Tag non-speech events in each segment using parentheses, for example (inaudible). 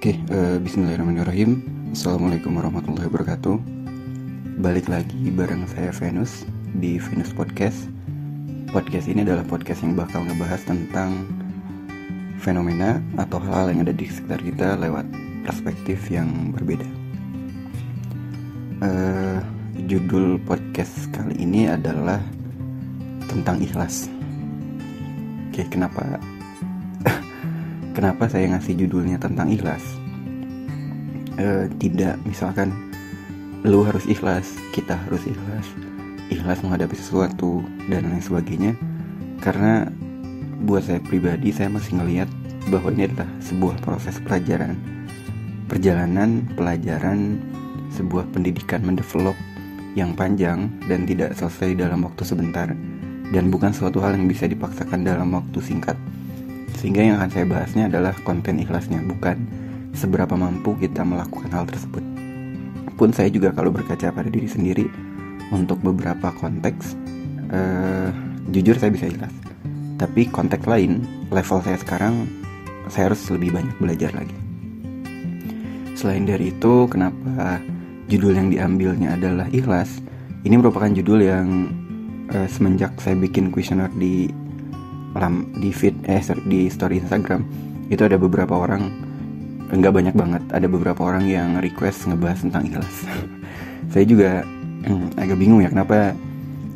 Oke, uh, Bismillahirrahmanirrahim. Assalamualaikum warahmatullahi wabarakatuh. Balik lagi bareng saya Venus di Venus Podcast. Podcast ini adalah podcast yang bakal ngebahas tentang fenomena atau hal-hal yang ada di sekitar kita lewat perspektif yang berbeda. Uh, Judul podcast kali ini adalah tentang ikhlas. Oke, kenapa kenapa saya ngasih judulnya tentang ikhlas? E, tidak misalkan lu harus ikhlas kita harus ikhlas ikhlas menghadapi sesuatu dan lain sebagainya. Karena buat saya pribadi saya masih ngelihat bahwa ini adalah sebuah proses pelajaran. Perjalanan pelajaran sebuah pendidikan mendevelop yang panjang dan tidak selesai dalam waktu sebentar. Dan bukan suatu hal yang bisa dipaksakan dalam waktu singkat sehingga yang akan saya bahasnya adalah konten ikhlasnya, bukan seberapa mampu kita melakukan hal tersebut. Pun saya juga kalau berkaca pada diri sendiri, untuk beberapa konteks, uh, jujur saya bisa ikhlas. Tapi konteks lain, level saya sekarang, saya harus lebih banyak belajar lagi. Selain dari itu, kenapa judul yang diambilnya adalah ikhlas? Ini merupakan judul yang uh, semenjak saya bikin kuesioner di di feed eh di story Instagram itu ada beberapa orang enggak banyak banget ada beberapa orang yang request ngebahas tentang ikhlas. (laughs) Saya juga hmm, agak bingung ya kenapa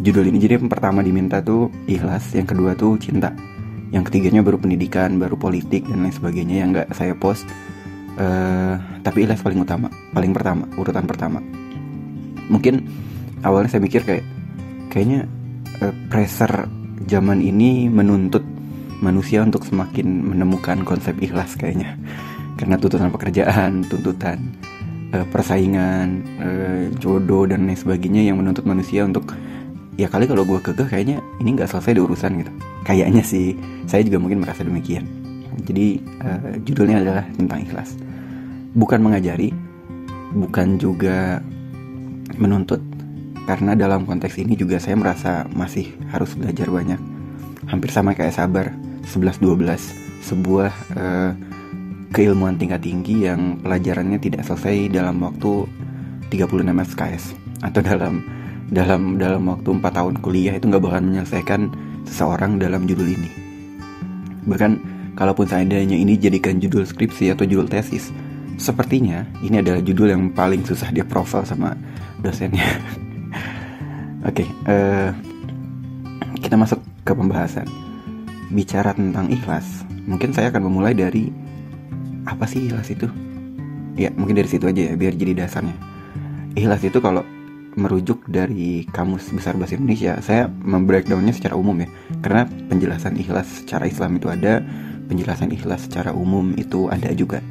judul ini. Jadi yang pertama diminta tuh ikhlas yang kedua tuh cinta. Yang ketiganya baru pendidikan baru politik dan lain sebagainya yang nggak saya post. Uh, tapi ikhlas paling utama paling pertama urutan pertama. Mungkin awalnya saya mikir kayak kayaknya uh, pressure zaman ini menuntut manusia untuk semakin menemukan konsep ikhlas kayaknya. Karena tuntutan pekerjaan tuntutan uh, persaingan uh, jodoh dan lain sebagainya yang menuntut manusia untuk ya kali kalau gue kegeh kayaknya ini nggak selesai di urusan gitu. Kayaknya sih saya juga mungkin merasa demikian. Jadi uh, judulnya adalah tentang ikhlas. Bukan mengajari bukan juga menuntut karena dalam konteks ini juga saya merasa masih harus belajar banyak. Hampir sama kayak sabar 11-12 sebuah uh, keilmuan tingkat tinggi yang pelajarannya tidak selesai dalam waktu 36 SKS atau dalam dalam dalam waktu 4 tahun kuliah itu nggak bakal menyelesaikan seseorang dalam judul ini. Bahkan kalaupun seandainya ini jadikan judul skripsi atau judul tesis sepertinya ini adalah judul yang paling susah dia profil sama dosennya (laughs) Oke, okay, uh, eh, kita masuk ke pembahasan. Bicara tentang ikhlas, mungkin saya akan memulai dari apa sih ikhlas itu? Ya, mungkin dari situ aja ya, biar jadi dasarnya. Ikhlas itu kalau merujuk dari kamus besar bahasa Indonesia, saya membreakdownnya secara umum ya, karena penjelasan ikhlas secara Islam itu ada, penjelasan ikhlas secara umum itu ada juga.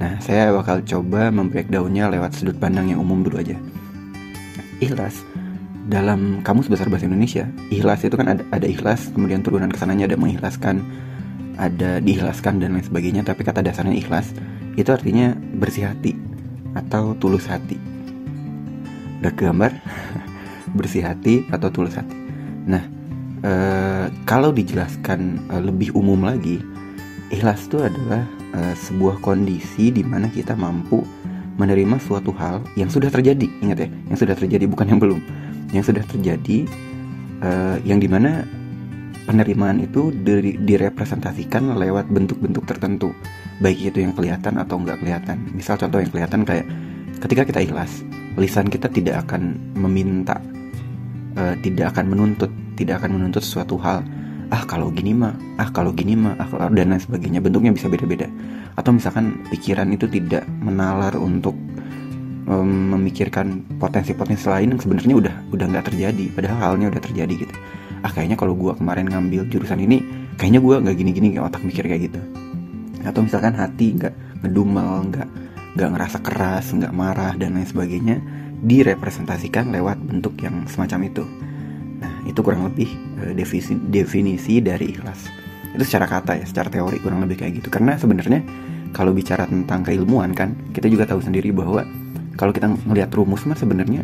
Nah, saya bakal coba membreakdownnya lewat sudut pandang yang umum dulu aja. Ikhlas dalam kamus besar bahasa Indonesia ikhlas itu kan ada, ada ikhlas kemudian turunan ke sananya ada mengikhlaskan ada diikhlaskan dan lain sebagainya tapi kata dasarnya ikhlas itu artinya bersih hati atau tulus hati. Udah gambar (laughs) bersih hati atau tulus hati? Nah e, kalau dijelaskan e, lebih umum lagi ikhlas itu adalah e, sebuah kondisi di mana kita mampu menerima suatu hal yang sudah terjadi. Ingat ya yang sudah terjadi bukan yang belum yang sudah terjadi uh, yang di mana penerimaan itu di, direpresentasikan lewat bentuk-bentuk tertentu. Baik itu yang kelihatan atau nggak kelihatan. Misal contoh yang kelihatan kayak ketika kita ikhlas lisan kita tidak akan meminta uh, tidak akan menuntut tidak akan menuntut suatu hal. Ah kalau gini mah ah kalau gini mah ah dan lain sebagainya. Bentuknya bisa beda-beda. Atau misalkan pikiran itu tidak menalar untuk um, memikirkan potensi-potensi lain yang sebenarnya udah udah nggak terjadi padahal halnya udah terjadi gitu. Ah kayaknya kalau gue kemarin ngambil jurusan ini kayaknya gue nggak gini-gini kayak otak mikir kayak gitu. Atau misalkan hati nggak ngedumel nggak nggak ngerasa keras nggak marah dan lain sebagainya direpresentasikan lewat bentuk yang semacam itu. Nah itu kurang lebih uh, definisi definisi dari ikhlas. Itu secara kata ya secara teori kurang lebih kayak gitu. Karena sebenarnya kalau bicara tentang keilmuan kan kita juga tahu sendiri bahwa kalau kita ngelihat rumus mah sebenarnya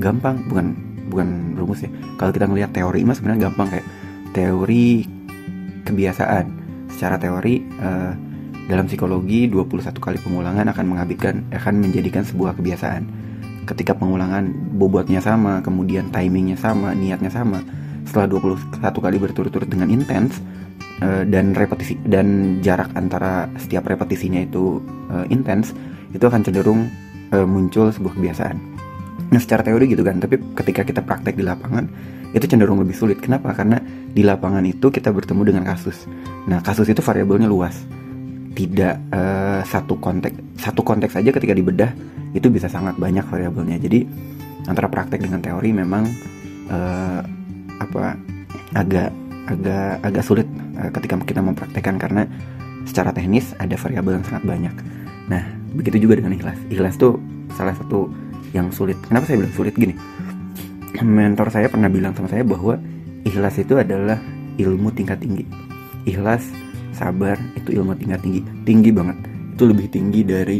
gampang bukan bukan rumus ya. Kalau kita ngelihat teori mah sebenarnya gampang kayak teori kebiasaan. Secara teori uh, dalam psikologi 21 kali pengulangan akan menghabiskan akan menjadikan sebuah kebiasaan. Ketika pengulangan bobotnya sama kemudian timingnya sama niatnya sama. Setelah 21 kali berturut-turut dengan intens uh, dan repetisi dan jarak antara setiap repetisinya itu uh, intens itu akan cenderung uh, muncul sebuah kebiasaan. Nah secara teori gitu kan tapi ketika kita praktek di lapangan itu cenderung lebih sulit. Kenapa? Karena di lapangan itu kita bertemu dengan kasus. Nah kasus itu variabelnya luas. Tidak uh, satu konteks satu konteks saja ketika dibedah itu bisa sangat banyak variabelnya. Jadi antara praktek dengan teori memang uh, apa agak agak agak sulit uh, ketika kita mempraktekkan. Karena secara teknis ada variabel yang sangat banyak. Nah begitu juga dengan ikhlas. Ikhlas tuh salah satu yang sulit. Kenapa saya bilang sulit? Gini. Mentor saya pernah bilang sama saya bahwa ikhlas itu adalah ilmu tingkat tinggi. Ikhlas sabar itu ilmu tingkat tinggi. Tinggi banget. Itu lebih tinggi dari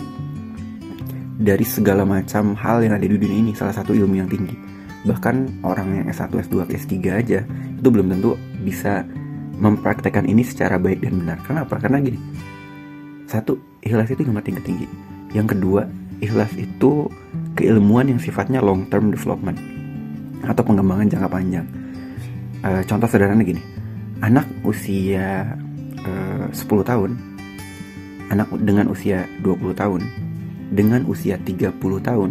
dari segala macam hal yang ada di dunia ini. Salah satu ilmu yang tinggi. Bahkan orang yang S1, S2, S3 aja itu belum tentu bisa mempraktekkan ini secara baik dan benar. Kenapa? karena gini. Satu, ikhlas itu ilmu tingkat tinggi. Yang kedua, ikhlas itu keilmuan yang sifatnya long term development atau pengembangan jangka panjang. E, contoh sederhana gini anak usia Eh, uh, 10 tahun anak dengan usia 20 tahun dengan usia 30 tahun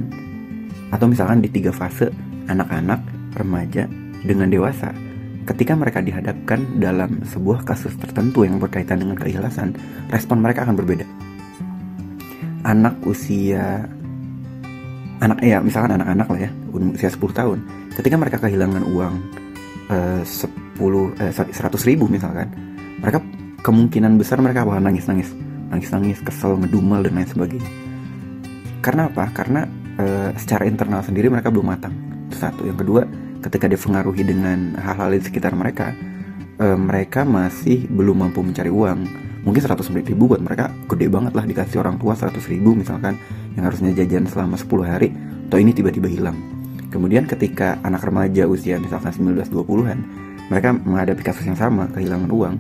atau misalkan di tiga fase anak-anak, remaja, dengan dewasa ketika mereka dihadapkan dalam sebuah kasus tertentu yang berkaitan dengan keikhlasan respon mereka akan berbeda anak usia anak ya misalkan anak-anak lah ya usia 10 tahun. Ketika mereka kehilangan uang uh, 10 eh, 100 ribu misalkan mereka kemungkinan besar mereka bakal nangis-nangis. Nangis-nangis kesel ngedumel dan lain sebagainya. Karena apa? Karena e, secara internal sendiri mereka belum matang. Itu satu. Yang kedua ketika dipengaruhi dengan hal-hal di sekitar mereka mereka masih belum mampu mencari uang mungkin 100 ribu buat mereka gede banget lah dikasih orang tua 100 ribu misalkan yang harusnya jajan selama 10 hari atau ini tiba-tiba hilang kemudian ketika anak remaja usia misalkan 19-20an mereka menghadapi kasus yang sama kehilangan uang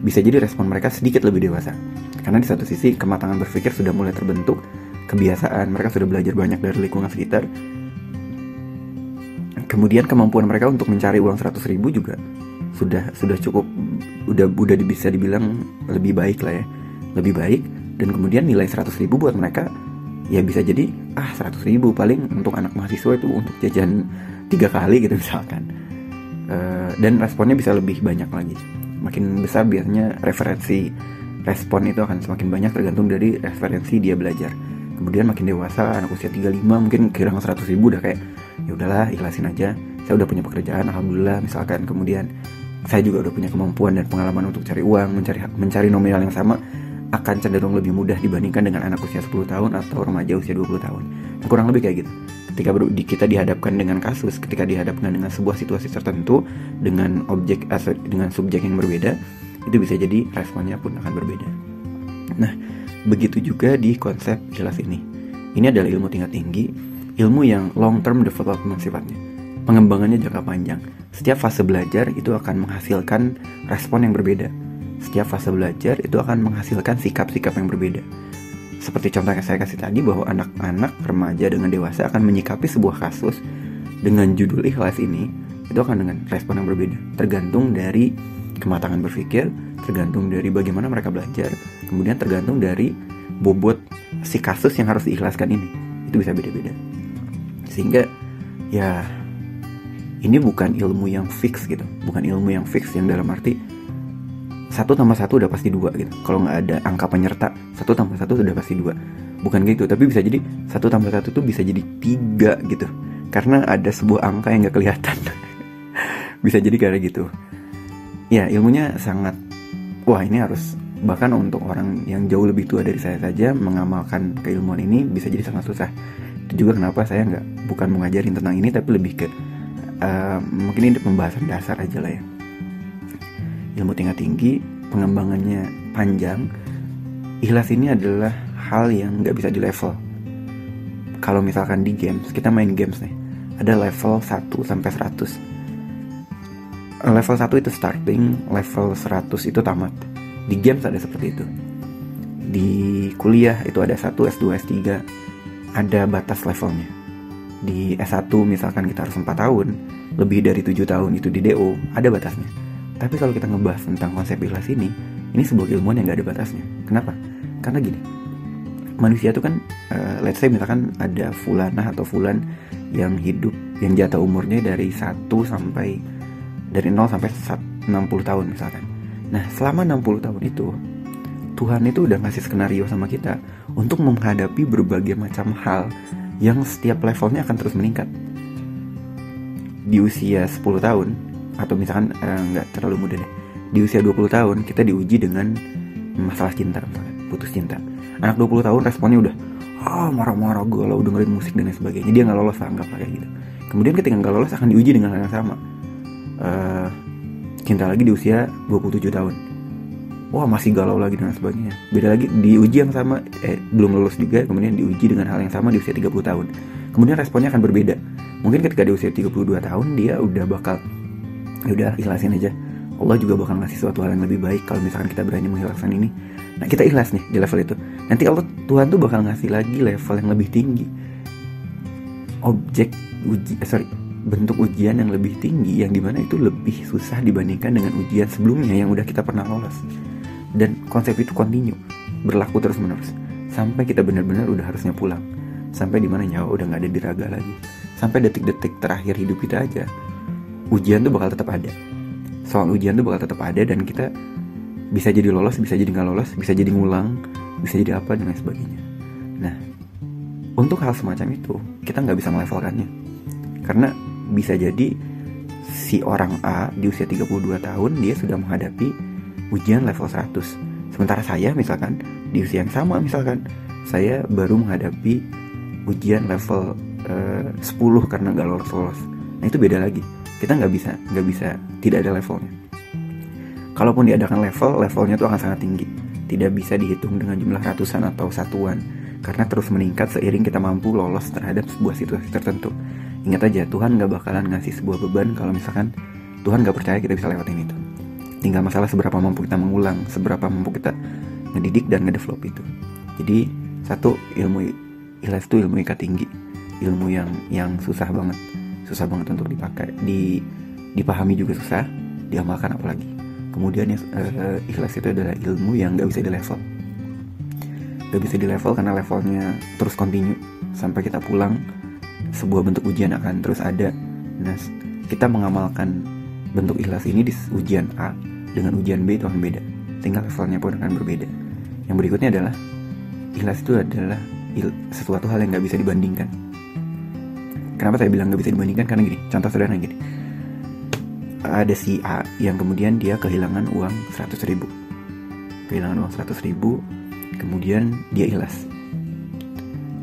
bisa jadi respon mereka sedikit lebih dewasa. Karena di satu sisi kematangan berpikir sudah mulai terbentuk, kebiasaan mereka sudah belajar banyak dari lingkungan sekitar. Kemudian kemampuan mereka untuk mencari uang 100 ribu juga sudah sudah cukup udah udah bisa dibilang lebih baik lah ya. Lebih baik. Dan kemudian nilai 100 ribu buat mereka ya bisa jadi ah 100 ribu paling untuk anak mahasiswa itu untuk jajan tiga kali gitu misalkan. Uh, dan responnya bisa lebih banyak lagi. Makin besar biasanya referensi respon itu akan semakin banyak tergantung dari referensi dia belajar. Kemudian makin dewasa anak usia 35 mungkin kira 100 ribu udah kayak ya udahlah ikhlasin aja. Saya udah punya pekerjaan alhamdulillah misalkan kemudian saya juga udah punya kemampuan dan pengalaman untuk cari uang mencari mencari nominal yang sama akan cenderung lebih mudah dibandingkan dengan anak usia 10 tahun atau remaja usia 20 tahun kurang lebih kayak gitu ketika kita dihadapkan dengan kasus, ketika dihadapkan dengan sebuah situasi tertentu dengan objek atau dengan subjek yang berbeda, itu bisa jadi responnya pun akan berbeda. Nah, begitu juga di konsep jelas ini. Ini adalah ilmu tingkat tinggi, ilmu yang long term development sifatnya. Pengembangannya jangka panjang. Setiap fase belajar itu akan menghasilkan respon yang berbeda. Setiap fase belajar itu akan menghasilkan sikap-sikap yang berbeda seperti contoh yang saya kasih tadi bahwa anak-anak remaja dengan dewasa akan menyikapi sebuah kasus dengan judul ikhlas ini itu akan dengan respon yang berbeda tergantung dari kematangan berpikir tergantung dari bagaimana mereka belajar kemudian tergantung dari bobot si kasus yang harus diikhlaskan ini itu bisa beda-beda sehingga ya ini bukan ilmu yang fix gitu. Bukan ilmu yang fix yang dalam arti satu tambah satu udah pasti dua gitu. Kalau nggak ada angka penyerta satu tambah satu sudah pasti dua. Bukan gitu tapi bisa jadi satu tambah satu tuh bisa jadi tiga gitu. Karena ada sebuah angka yang nggak kelihatan. (laughs) Bisa jadi kayak gitu. Ya ilmunya sangat wah ini harus bahkan untuk orang yang jauh lebih tua dari saya saja mengamalkan keilmuan ini bisa jadi sangat susah. Itu juga kenapa saya nggak bukan mengajarin tentang ini tapi lebih ke uh, mungkin ini pembahasan dasar aja lah ya ilmu tingkat tinggi, pengembangannya panjang. Ikhlas ini adalah hal yang nggak bisa di level. Kalau misalkan di games, kita main games nih, ada level 1 sampai 100. Level 1 itu starting, level 100 itu tamat. Di games ada seperti itu. di kuliah itu ada satu S2 S3 ada batas levelnya di S1 misalkan kita harus 4 tahun lebih dari tujuh tahun itu di DO ada batasnya. Tapi kalau kita ngebahas tentang konsep ikhlas ini ini sebuah ilmuwan yang gak ada batasnya. Kenapa? Karena gini manusia itu kan uh, let's say misalkan ada fulanah atau fulan yang hidup yang jatah umurnya dari 1 sampai dari 0 sampai 60 tahun misalkan. Nah, selama 60 tahun itu Tuhan itu udah ngasih skenario sama kita untuk menghadapi berbagai macam hal yang setiap levelnya akan terus meningkat. Di usia 10 tahun atau misalkan eh, terlalu muda deh. Di usia 20 tahun kita diuji dengan masalah cinta misalkan, putus cinta. Anak 20 tahun responnya udah ah oh, marah-marah galau dengerin musik dan lain sebagainya. Dia nggak lolos anggap kayak gitu. Kemudian ketika nggak lolos akan diuji dengan hal yang sama. Uh, cinta lagi di usia 27 tahun wah masih galau lagi dan sebagainya beda lagi diuji yang sama eh belum lulus juga kemudian diuji dengan hal yang sama di usia 30 tahun kemudian responnya akan berbeda mungkin ketika di usia 32 tahun dia udah bakal ya udah ikhlasin aja Allah juga bakal ngasih suatu hal yang lebih baik kalau misalkan kita berani mengikhlaskan ini Nah kita ikhlas nih di level itu. Nanti Allah Tuhan tuh bakal ngasih lagi level yang lebih tinggi. Objek uji, eh, sorry, bentuk ujian yang lebih tinggi yang di mana itu lebih susah dibandingkan dengan ujian sebelumnya yang udah kita pernah lolos. Dan konsep itu kontinu, berlaku terus menerus sampai kita benar-benar udah harusnya pulang. Sampai di mana nyawa udah nggak ada di raga lagi. Sampai detik-detik terakhir hidup kita aja, ujian tuh bakal tetap ada. Soal ujian tuh bakal tetap ada dan kita bisa jadi lolos bisa jadi nggak lolos bisa jadi ngulang bisa jadi apa dan lain sebagainya nah untuk hal semacam itu kita nggak bisa melevelkannya karena bisa jadi si orang A di usia 32 tahun dia sudah menghadapi ujian level 100 sementara saya misalkan di usia yang sama misalkan saya baru menghadapi ujian level eh, uh, 10 karena nggak lolos lolos nah itu beda lagi kita nggak bisa nggak bisa tidak ada levelnya Kalaupun diadakan level, levelnya itu akan sangat tinggi. Tidak bisa dihitung dengan jumlah ratusan atau satuan, karena terus meningkat seiring kita mampu lolos terhadap sebuah situasi tertentu. Ingat aja, Tuhan gak bakalan ngasih sebuah beban kalau misalkan Tuhan gak percaya kita bisa lewatin itu. Tinggal masalah seberapa mampu kita mengulang, seberapa mampu kita ngedidik dan ngedevelop itu. Jadi satu ilmu ikhlas itu ilmu ikat tinggi, ilmu yang yang susah banget, susah banget untuk dipakai, di dipahami juga susah, diamalkan apalagi. Kemudian yang uh, ikhlas itu adalah ilmu yang gak bisa di level gak bisa di level karena levelnya terus continue sampai kita pulang sebuah bentuk ujian akan terus ada. Nah kita mengamalkan bentuk ikhlas ini di ujian A dengan ujian B itu akan beda. Tinggal levelnya pun akan berbeda. Yang berikutnya adalah ikhlas itu adalah sesuatu hal yang gak bisa dibandingkan. Kenapa saya bilang gak bisa dibandingkan? Karena gini contoh sederhana gini. Ada si A yang kemudian dia kehilangan uang 100 ribu. Kehilangan uang 100 ribu kemudian dia ikhlas.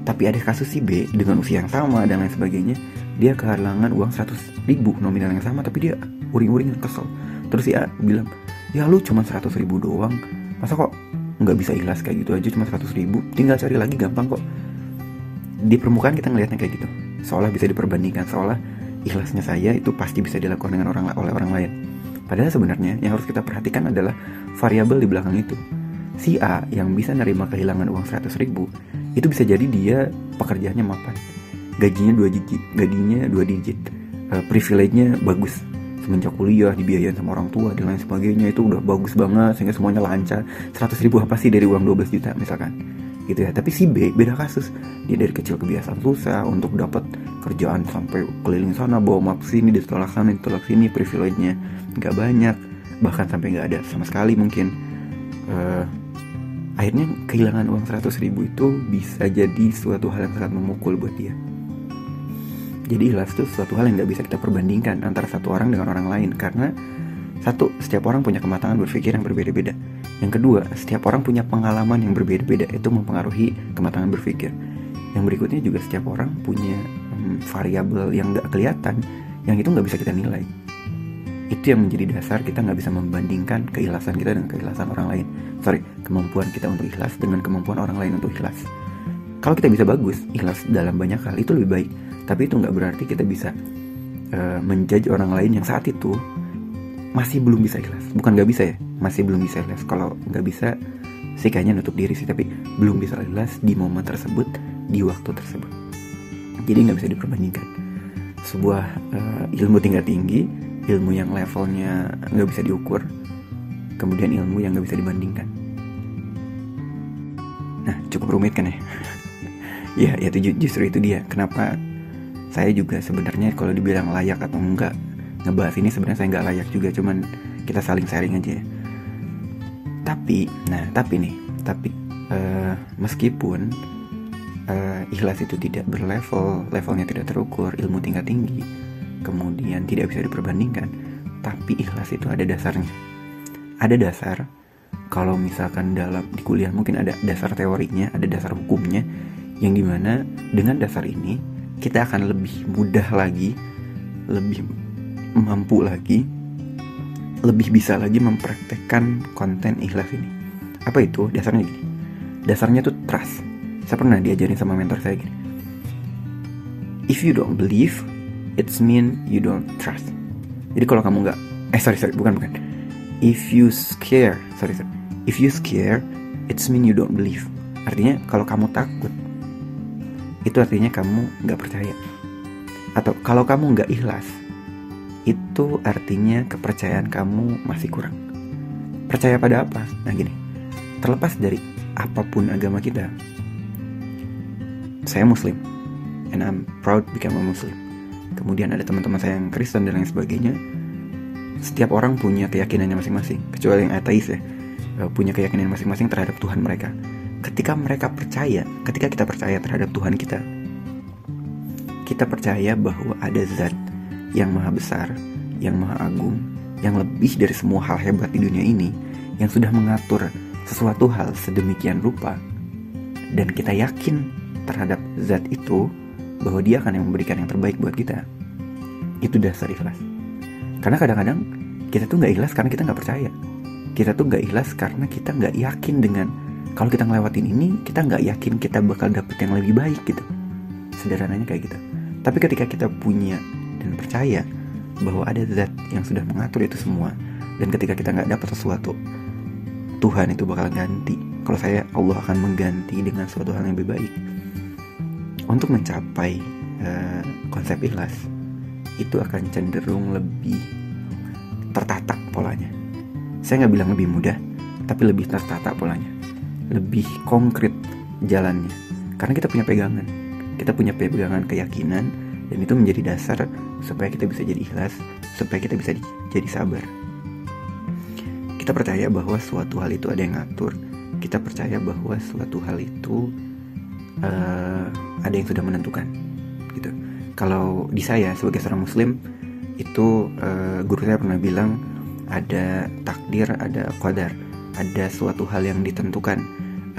Tapi ada kasus si B dengan usia yang sama dan lain sebagainya dia kehilangan uang 100 ribu nominal yang sama tapi dia uring-uring kesel terus si A bilang ya lu cuma 100 ribu doang masa kok nggak bisa ikhlas kayak gitu aja cuma 100 ribu tinggal cari lagi gampang kok di permukaan kita ngelihatnya kayak gitu seolah bisa diperbandingkan seolah ikhlasnya saya itu pasti bisa dilakukan dengan orang oleh orang lain. Padahal sebenarnya yang harus kita perhatikan adalah variabel di belakang itu. Si A yang bisa nerima kehilangan uang 100 ribu, itu bisa jadi dia pekerjaannya mapan. Gajinya dua digit, gajinya dua digit. Uh, privilege-nya bagus. Semenjak kuliah dibiayain sama orang tua dan lain sebagainya itu udah bagus banget sehingga semuanya lancar. 100 ribu apa sih dari uang 12 juta misalkan? Gitu ya. Tapi si B beda kasus. Dia dari kecil kebiasaan susah untuk dapat kerjaan sampai keliling sana bawa map sini ditolak sana ditolak sini privilege-nya nggak banyak bahkan sampai nggak ada sama sekali mungkin. Uh, akhirnya kehilangan uang 100 ribu itu bisa jadi suatu hal yang sangat memukul buat dia jadi ikhlas itu suatu hal yang nggak bisa kita perbandingkan antara satu orang dengan orang lain karena satu setiap orang punya kematangan berpikir yang berbeda-beda yang kedua, setiap orang punya pengalaman yang berbeda-beda itu mempengaruhi kematangan berpikir. Yang berikutnya juga setiap orang punya um, variabel yang gak kelihatan, yang itu nggak bisa kita nilai. Itu yang menjadi dasar kita nggak bisa membandingkan keikhlasan kita dengan keikhlasan orang lain. Sorry, kemampuan kita untuk ikhlas dengan kemampuan orang lain untuk ikhlas. Kalau kita bisa bagus, ikhlas dalam banyak hal itu lebih baik. Tapi itu nggak berarti kita bisa uh, menjudge orang lain yang saat itu masih belum bisa ikhlas. Bukan nggak bisa ya masih belum bisa ikhlas. Kalau nggak bisa sih kayaknya nutup diri sih tapi belum bisa ikhlas di momen tersebut di waktu tersebut. Jadi nggak bisa diperbandingkan. Sebuah uh, ilmu tingkat tinggi ilmu yang levelnya nggak bisa diukur kemudian ilmu yang nggak bisa dibandingkan. Nah cukup rumit kan ya ya itu justru itu dia. Kenapa saya juga sebenarnya kalau dibilang layak atau enggak ngebahas ini sebenarnya saya nggak layak juga cuman kita saling sharing aja ya. Tapi nah tapi nih tapi uh, meskipun uh, ikhlas itu tidak berlevel levelnya tidak terukur ilmu tingkat tinggi kemudian tidak bisa diperbandingkan tapi ikhlas itu ada dasarnya. Ada dasar kalau misalkan dalam di kuliah mungkin ada dasar teorinya ada dasar hukumnya yang di mana dengan dasar ini kita akan lebih mudah lagi, lebih mampu lagi, lebih bisa lagi mempraktekkan konten ikhlas ini. Apa itu? Dasarnya gini. Dasarnya tuh trust. Saya pernah diajarin sama mentor saya gini. If you don't believe, it's mean you don't trust. Jadi kalau kamu nggak, eh sorry sorry bukan bukan. If you scare, sorry sorry. If you scare, it's mean you don't believe. Artinya kalau kamu takut, itu artinya kamu nggak percaya. Atau kalau kamu nggak ikhlas, itu artinya kepercayaan kamu masih kurang. Percaya pada apa? Nah gini, terlepas dari apa pun agama kita, saya Muslim, and I'm proud become a Muslim. Kemudian ada teman-teman saya yang Kristen dan lain sebagainya. Setiap orang punya keyakinannya masing-masing, kecuali yang ateis ya, eh, punya keyakinan masing-masing terhadap Tuhan mereka ketika mereka percaya, ketika kita percaya terhadap Tuhan kita, kita percaya bahwa ada zat yang maha besar, yang maha agung, yang lebih dari semua hal hebat di dunia ini, yang sudah mengatur sesuatu hal sedemikian rupa, dan kita yakin terhadap zat itu bahwa dia akan yang memberikan yang terbaik buat kita. Itu dasar ikhlas. Karena kadang-kadang kita tuh nggak ikhlas karena kita nggak percaya. Kita tuh nggak ikhlas karena kita nggak yakin dengan kalau kita ngelewatin ini kita nggak yakin kita bakal dapet yang lebih baik gitu. Sederhananya kayak gitu. Tapi ketika kita punya dan percaya bahwa ada zat yang sudah mengatur itu semua dan ketika kita nggak dapat sesuatu Tuhan itu bakal ganti. Kalau saya Allah akan mengganti dengan suatu hal yang lebih baik. Untuk mencapai uh, konsep ikhlas itu akan cenderung lebih tertata polanya. Saya nggak bilang lebih mudah tapi lebih tertata polanya lebih konkret jalannya. Karena kita punya pegangan. Kita punya pegangan keyakinan dan itu menjadi dasar supaya kita bisa jadi ikhlas supaya kita bisa jadi sabar. Kita percaya bahwa suatu hal itu ada yang ngatur. Kita percaya bahwa suatu hal itu uh, ada yang sudah menentukan gitu. Kalau di saya sebagai seorang muslim itu uh, guru saya pernah bilang ada takdir ada qadar ada suatu hal yang ditentukan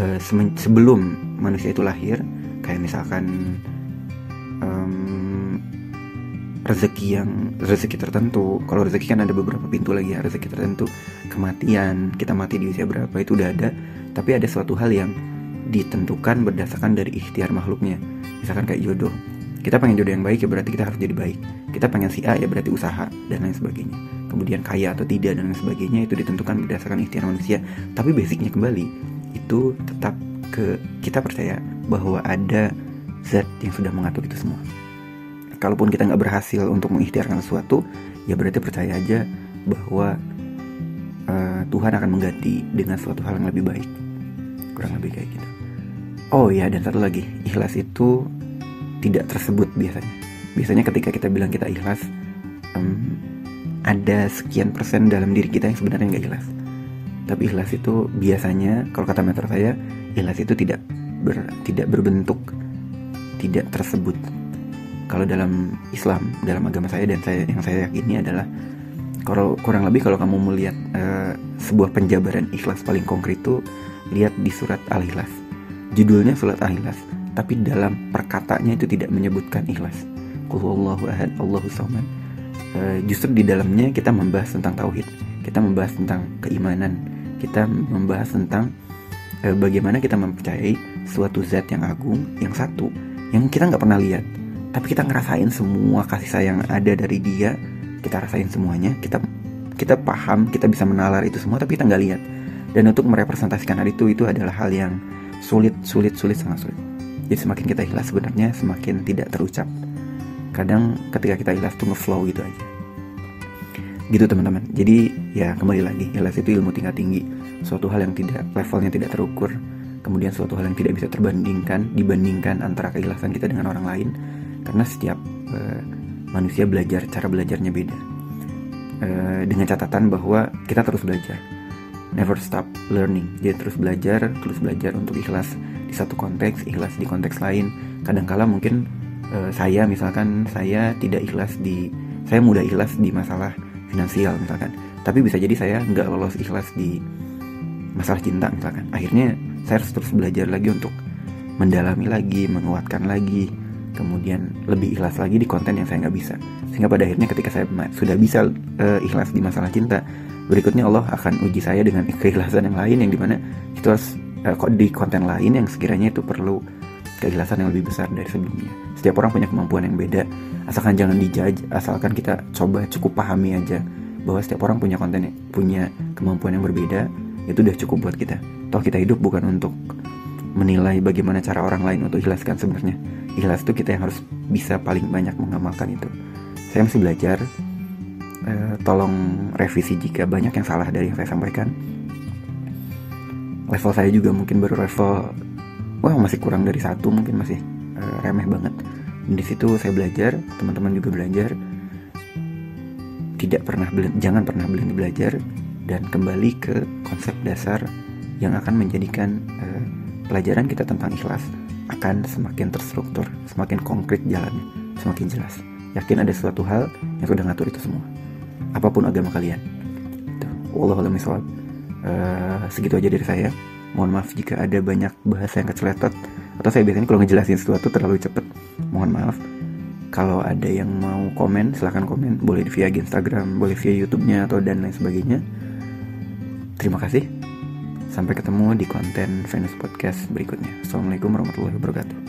uh, sebelum manusia itu lahir. Kayak misalkan um, rezeki yang rezeki tertentu. Kalau rezeki kan ada beberapa pintu lagi ya rezeki tertentu. Kematian kita mati di usia berapa itu udah ada. Tapi ada suatu hal yang ditentukan berdasarkan dari ikhtiar makhluknya. Misalkan kayak jodoh. Kita pengen jodoh yang baik ya berarti kita harus jadi baik. Kita pengen si A ya berarti usaha dan lain sebagainya kemudian kaya atau tidak dan lain sebagainya itu ditentukan berdasarkan ikhtiar manusia. Tapi basicnya kembali itu tetap ke kita percaya bahwa ada zat yang sudah mengatur itu semua. Kalaupun kita nggak berhasil untuk mengikhtiarkan sesuatu ya berarti percaya aja bahwa uh, Tuhan akan mengganti dengan suatu hal yang lebih baik. Kurang lebih kayak gitu. Oh ya dan satu lagi ikhlas itu tidak tersebut biasanya. Biasanya ketika kita bilang kita ikhlas ada sekian persen dalam diri kita yang sebenarnya nggak ikhlas tapi ikhlas itu biasanya kalau kata mentor saya ikhlas itu tidak ber, tidak berbentuk tidak tersebut kalau dalam Islam dalam agama saya dan saya yang saya yakini adalah kalau kurang lebih kalau kamu melihat uh, sebuah penjabaran ikhlas paling konkret itu lihat di surat Al-Ikhlas judulnya surat Al-Ikhlas tapi dalam perkataannya itu tidak menyebutkan ikhlas. Allahu ahad, Allahu samad. Uh, justru di dalamnya kita membahas tentang tauhid, kita membahas tentang keimanan, kita membahas tentang uh, bagaimana kita mempercayai suatu zat yang agung, yang satu, yang kita nggak pernah lihat, tapi kita ngerasain semua kasih sayang ada dari dia, kita rasain semuanya, kita kita paham, kita bisa menalar itu semua, tapi kita nggak lihat. dan untuk merepresentasikan hal itu itu adalah hal yang sulit sulit sulit sangat sulit. Jadi semakin kita ikhlas sebenarnya semakin tidak terucap kadang ketika kita ikhlas tuh ngeflow gitu aja. Gitu teman-teman. Jadi ya kembali lagi ikhlas itu ilmu tingkat tinggi. Suatu hal yang tidak levelnya tidak terukur. Kemudian suatu hal yang tidak bisa terbandingkan dibandingkan antara keikhlasan kita dengan orang lain. Karena setiap uh, manusia belajar cara belajarnya beda. Uh, dengan catatan bahwa kita terus belajar. Never stop learning. Jadi terus belajar terus belajar untuk ikhlas di satu konteks ikhlas di konteks lain. Kadangkala mungkin uh, saya misalkan saya tidak ikhlas di saya mudah ikhlas di masalah finansial misalkan. Tapi bisa jadi saya nggak lolos ikhlas di masalah cinta misalkan. Akhirnya saya harus terus belajar lagi untuk mendalami lagi menguatkan lagi. Kemudian lebih ikhlas lagi di konten yang saya nggak bisa. Sehingga pada akhirnya ketika saya sudah bisa uh, ikhlas di masalah cinta berikutnya Allah akan uji saya dengan (laughs) keikhlasan yang lain yang di mana itu harus uh, di konten lain yang sekiranya itu perlu keikhlasan yang lebih besar dari sebelumnya. Setiap orang punya kemampuan yang beda. Asalkan jangan dijudge asalkan kita coba cukup pahami aja bahwa setiap orang punya konten punya kemampuan yang berbeda itu udah cukup buat kita. Toh kita hidup bukan untuk menilai bagaimana cara orang lain untuk ikhlaskan sebenarnya. Ikhlas itu kita yang harus bisa paling banyak mengamalkan itu. Saya masih belajar e, tolong revisi jika banyak yang salah dari yang saya sampaikan. Level saya juga mungkin baru level wah masih kurang dari satu mungkin masih e, remeh banget Dan di situ saya belajar teman-teman juga belajar tidak pernah jangan pernah berhenti belajar dan kembali ke konsep dasar yang akan menjadikan uh, pelajaran kita tentang ikhlas akan semakin terstruktur, semakin konkret jalannya, semakin jelas. Yakin ada suatu hal yang sudah ngatur itu semua. Apa pun agama kalian. Allah uh, segitu aja dari saya. Mohon maaf jika ada banyak bahasa yang keceletot atau saya biasanya kalau ngejelasin sesuatu terlalu cepet. Mohon maaf. Kalau ada yang mau komen, silahkan komen. Boleh via Instagram, boleh via YouTube-nya atau dan lain sebagainya. Terima kasih. Sampai ketemu di konten Venus Podcast berikutnya. Assalamualaikum warahmatullahi wabarakatuh.